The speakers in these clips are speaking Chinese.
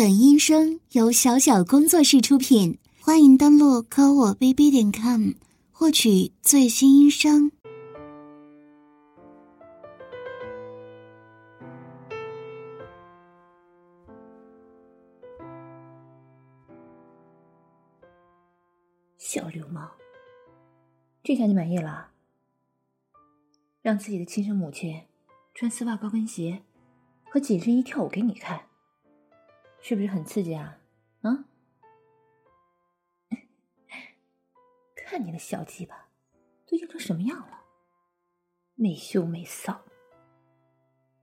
本音声由小小工作室出品，欢迎登录科我 bb 点 com 获取最新音声。小流氓，这下你满意了？让自己的亲生母亲穿丝袜高跟鞋和紧身衣跳舞给你看。是不是很刺激啊？啊！看你的小鸡巴都硬成什么样了，没羞没臊！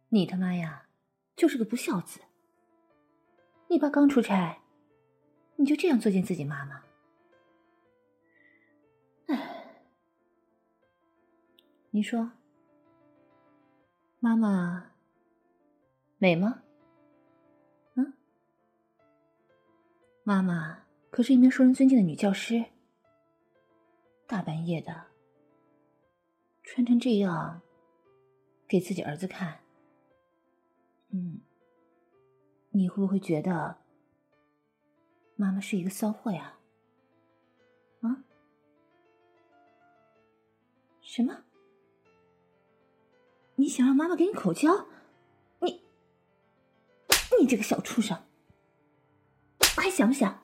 你他妈呀，就是个不孝子！你爸刚出差，你就这样作践自己妈妈？哎，你说，妈妈美吗？妈妈可是一名受人尊敬的女教师，大半夜的穿成这样给自己儿子看，嗯，你会不会觉得妈妈是一个骚货呀？啊？什么？你想让妈妈给你口交？你，你这个小畜生！还想不想？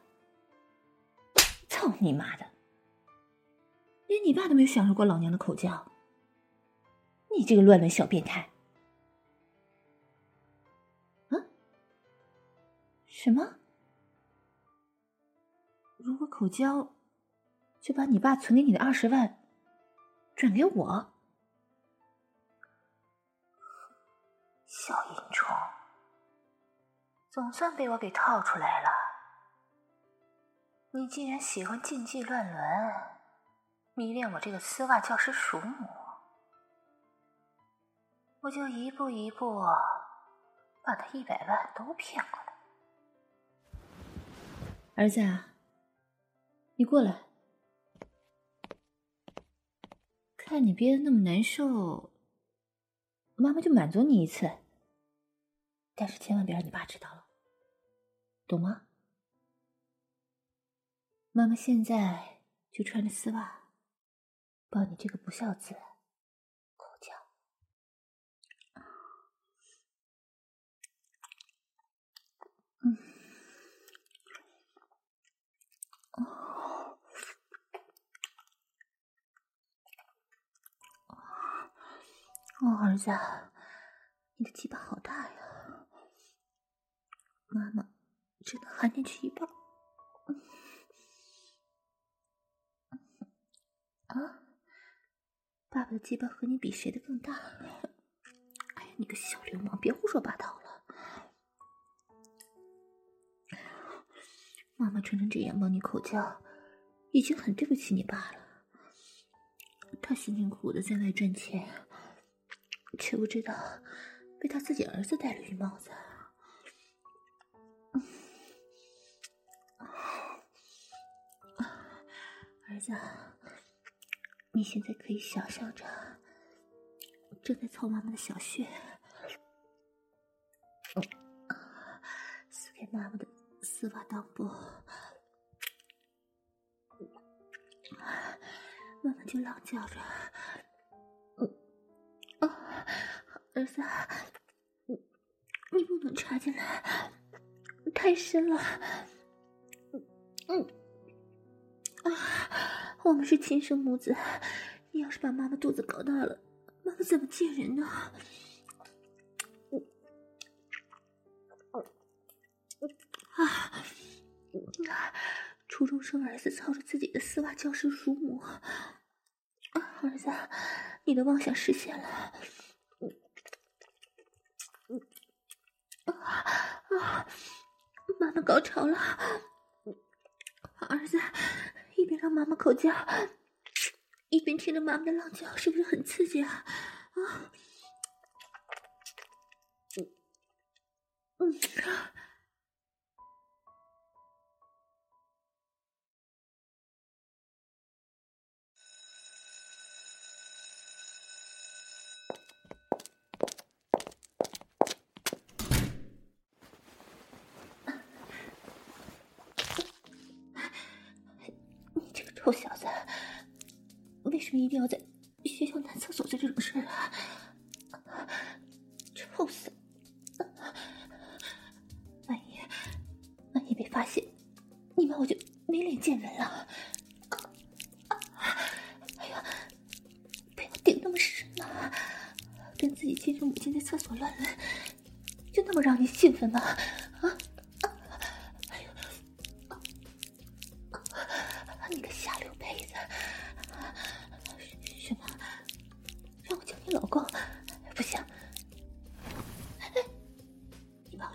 操你妈的！连你爸都没有享受过老娘的口交，你这个乱伦小变态！啊？什么？如果口交，就把你爸存给你的二十万转给我？小淫虫，总算被我给套出来了。你竟然喜欢竞技乱伦，迷恋我这个丝袜教师叔母，我就一步一步把他一百万都骗过来。儿子，你过来，看你憋得那么难受，妈妈就满足你一次，但是千万别让你爸知道了，懂吗？妈妈现在就穿着丝袜，抱你这个不孝子口交。嗯，哦，哦，儿子，你的鸡巴好大呀！妈妈只能含进去一半。啊！爸爸的鸡巴和你比，谁的更大？哎呀，你个小流氓，别胡说八道了！妈妈穿成这样帮你口交，已经很对不起你爸了。他辛辛苦苦的在外赚钱，却不知道被他自己儿子戴了绿帽子。儿子。你现在可以想象着正在操妈妈的小穴，撕开妈妈的丝袜裆部，妈妈就狼叫着：“嗯啊，儿子，你你不能插进来，太深了。”嗯。啊，我们是亲生母子，你要是把妈妈肚子搞大了，妈妈怎么见人呢？啊，初中生儿子操着自己的丝袜教师乳母，儿子，你的妄想实现了。啊啊，妈妈高潮了，儿子。一边让妈妈口交，一边听着妈妈的浪叫，是不是很刺激啊？啊，嗯嗯。臭小子，为什么一定要在学校男厕所做这种事啊？臭死！万一万一被发现，你妈我就没脸见人了。哎呀，不要顶那么深嘛！跟自己亲生母亲在厕所乱伦，就那么让你兴奋吗？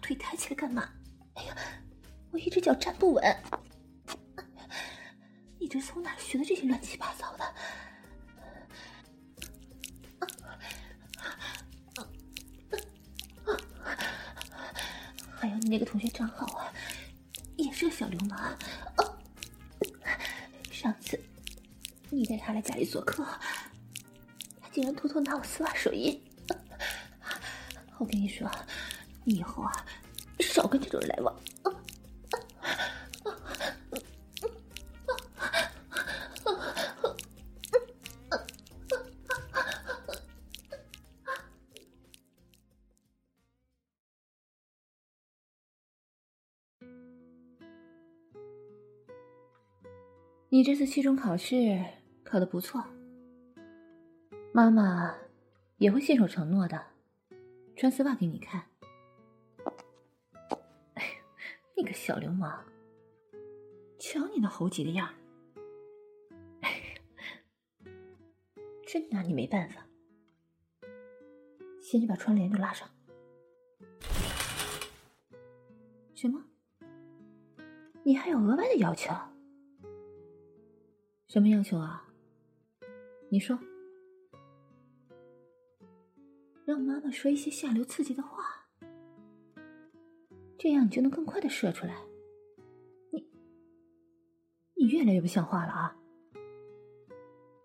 腿抬起来干嘛？哎呀我一只脚站不稳。你这从哪学的这些乱七八糟的？还有你那个同学张浩啊也是个小流氓啊上次你带他来家里做客他竟然偷偷拿我丝袜手印。我跟你说你以后啊，少跟这种人来往。你这次期中考试考的不错，妈妈也会信守承诺的，穿丝袜给你看。你个小流氓，瞧你那猴急的样儿 真拿你没办法。先去把窗帘都拉上。什么？你还有额外的要求？什么要求啊？你说，让妈妈说一些下流刺激的话，这样你就能更快的射出来。你，你越来越不像话了啊！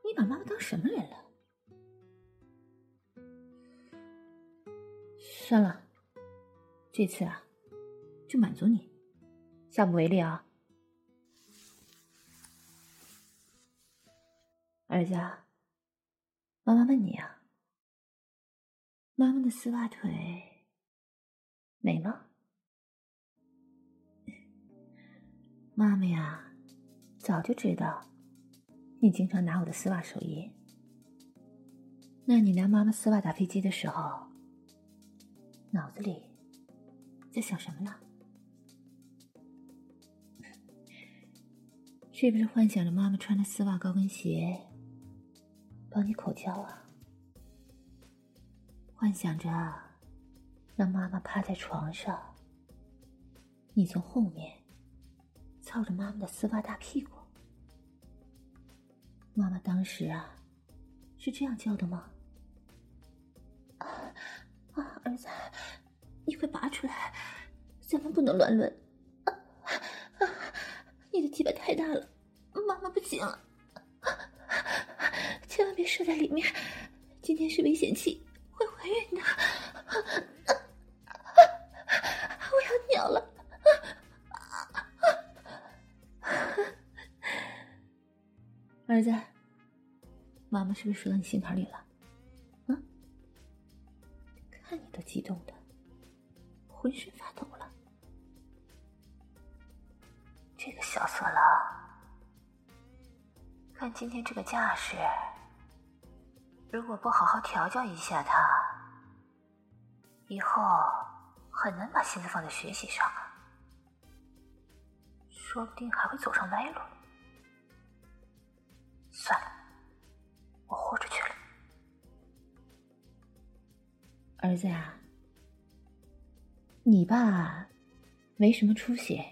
你把妈妈当什么人了？算了，这次啊，就满足你，下不为例啊。儿子，妈妈问你啊，妈妈的丝袜腿美吗？妈妈呀，早就知道你经常拿我的丝袜手印。那你拿妈妈丝袜打飞机的时候，脑子里在想什么呢？是不是幻想着妈妈穿着丝袜高跟鞋？帮你口交啊，幻想着让妈妈趴在床上，你从后面操着妈妈的丝袜大屁股。妈妈当时啊，是这样叫的吗？啊，儿子，你快拔出来，咱们不能乱伦。啊啊，你的鸡巴太大了，妈妈不行了。千万别射在里面，今天是危险期，会怀孕的。我要尿了，儿子，妈妈是不是说到你心坎里了？啊？看你都激动的，浑身发抖了。这个小色狼，看今天这个架势。如果不好好调教一下他，以后很难把心思放在学习上啊，说不定还会走上歪路。算了，我豁出去了。儿子啊，你爸没什么出息，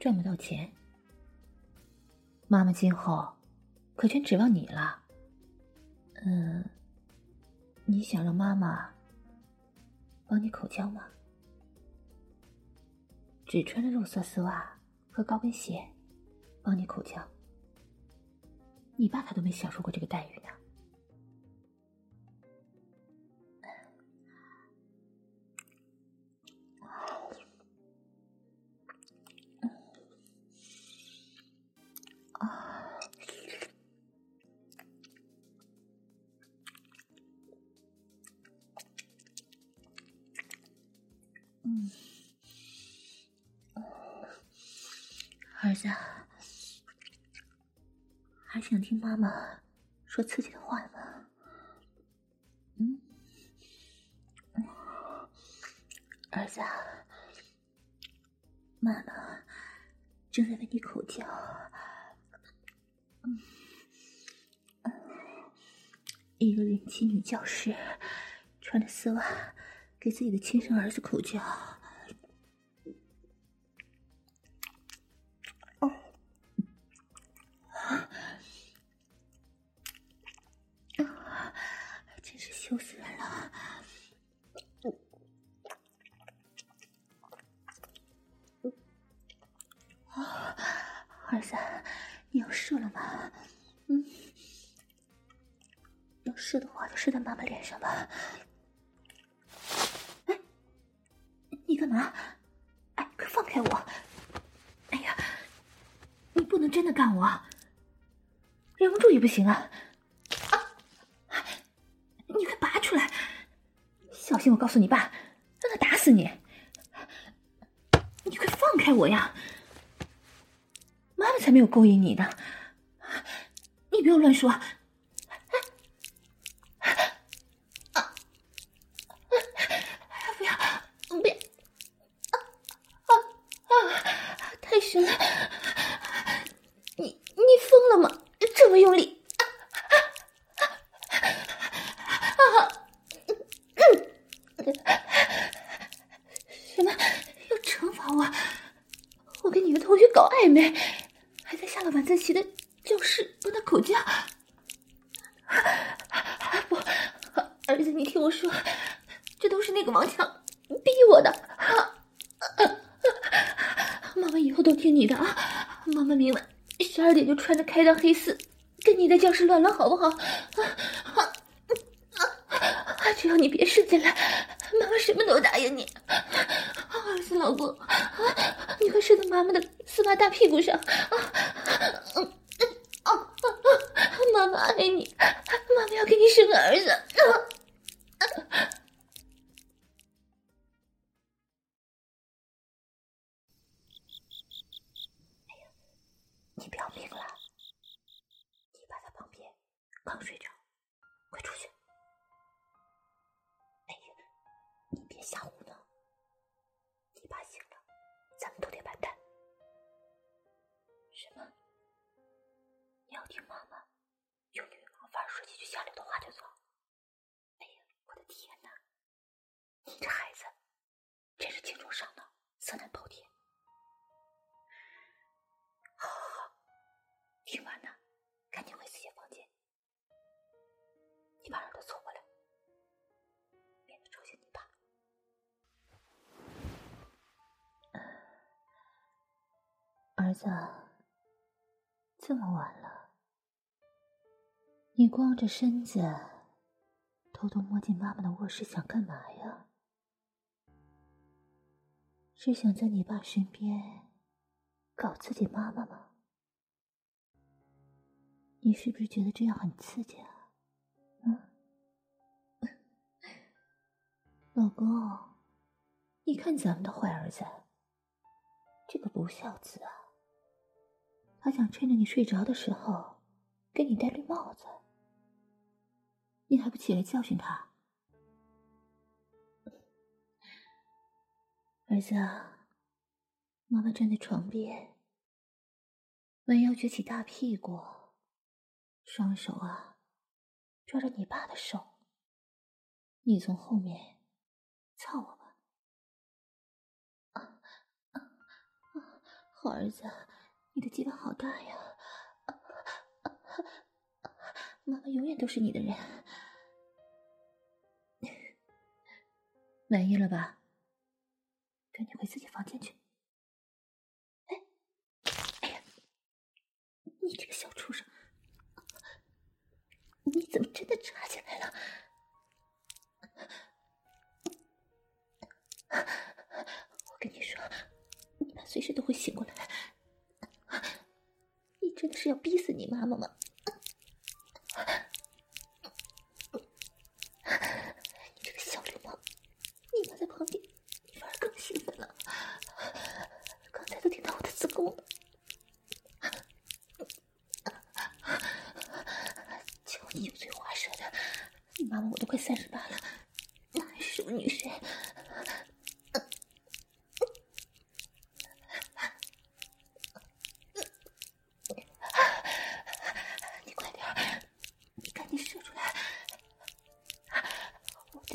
赚不到钱，妈妈今后可全指望你了。嗯，你想让妈妈帮你口交吗？只穿着肉色丝袜和高跟鞋帮你口交，你爸他都没享受过这个待遇呢。啊儿子。还想听妈妈说刺激的话吗？嗯，儿子，妈妈正在为你口交。嗯，一个人气女教师穿着丝袜给自己的亲生儿子口交。羞死人了！啊，儿子，你要射了吗？嗯，要射的话就射在妈妈脸上吧。哎，你干嘛？哎，快放开我！哎呀，你不能真的干我，忍不住也不行啊！信！我告诉你爸，让他打死你！你快放开我呀！妈妈才没有勾引你呢！你不要乱说！不要！不要！啊啊！太深了！你你疯了吗？这么用力！妹妹，还在下了晚自习的教室帮他口交。不，儿子，你听我说，这都是那个王强逼我的。妈妈以后都听你的啊！妈妈明晚十二点就穿着开裆黑丝跟你在教室乱乱，好不好？啊啊！只要你别射进来，妈妈什么都答应你。儿子，老公，你快睡到妈妈的丝袜大屁股上啊！啊啊！妈妈爱你，妈妈要给你生个儿子。哎呀，你不要命了？你爸在旁边刚睡着，快出去！哎呀，你别吓唬你爸醒了，咱们都得完蛋。什么？儿子，这么晚了，你光着身子偷偷摸进妈妈的卧室，想干嘛呀？是想在你爸身边搞自己妈妈吗？你是不是觉得这样很刺激啊？嗯，老公，你看咱们的坏儿子，这个不孝子啊！他想趁着你睡着的时候，给你戴绿帽子，你还不起来教训他？儿子，妈妈站在床边，弯腰撅起大屁股，双手啊抓着你爸的手，你从后面操我吧！啊啊啊！好儿子。你的鸡巴好大呀！妈妈永远都是你的人。满意了吧？赶紧回自己房间去。哎，哎呀，你这个小畜生，你怎么真的插进来了？我跟你说，你爸随时都会醒过来。真的是要逼死你妈妈吗？你这个小流氓！你妈在旁边，反而更兴奋了。刚才都听到我的子宫了。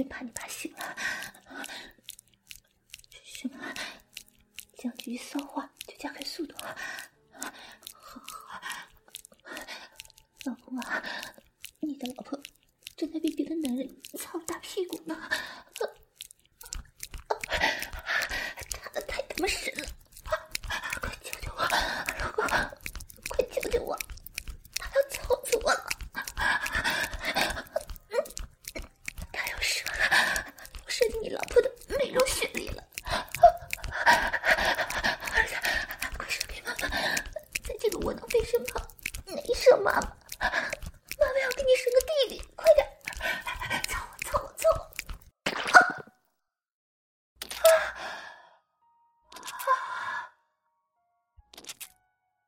怕你爸醒了。什么？将军一骚话就加快速度？了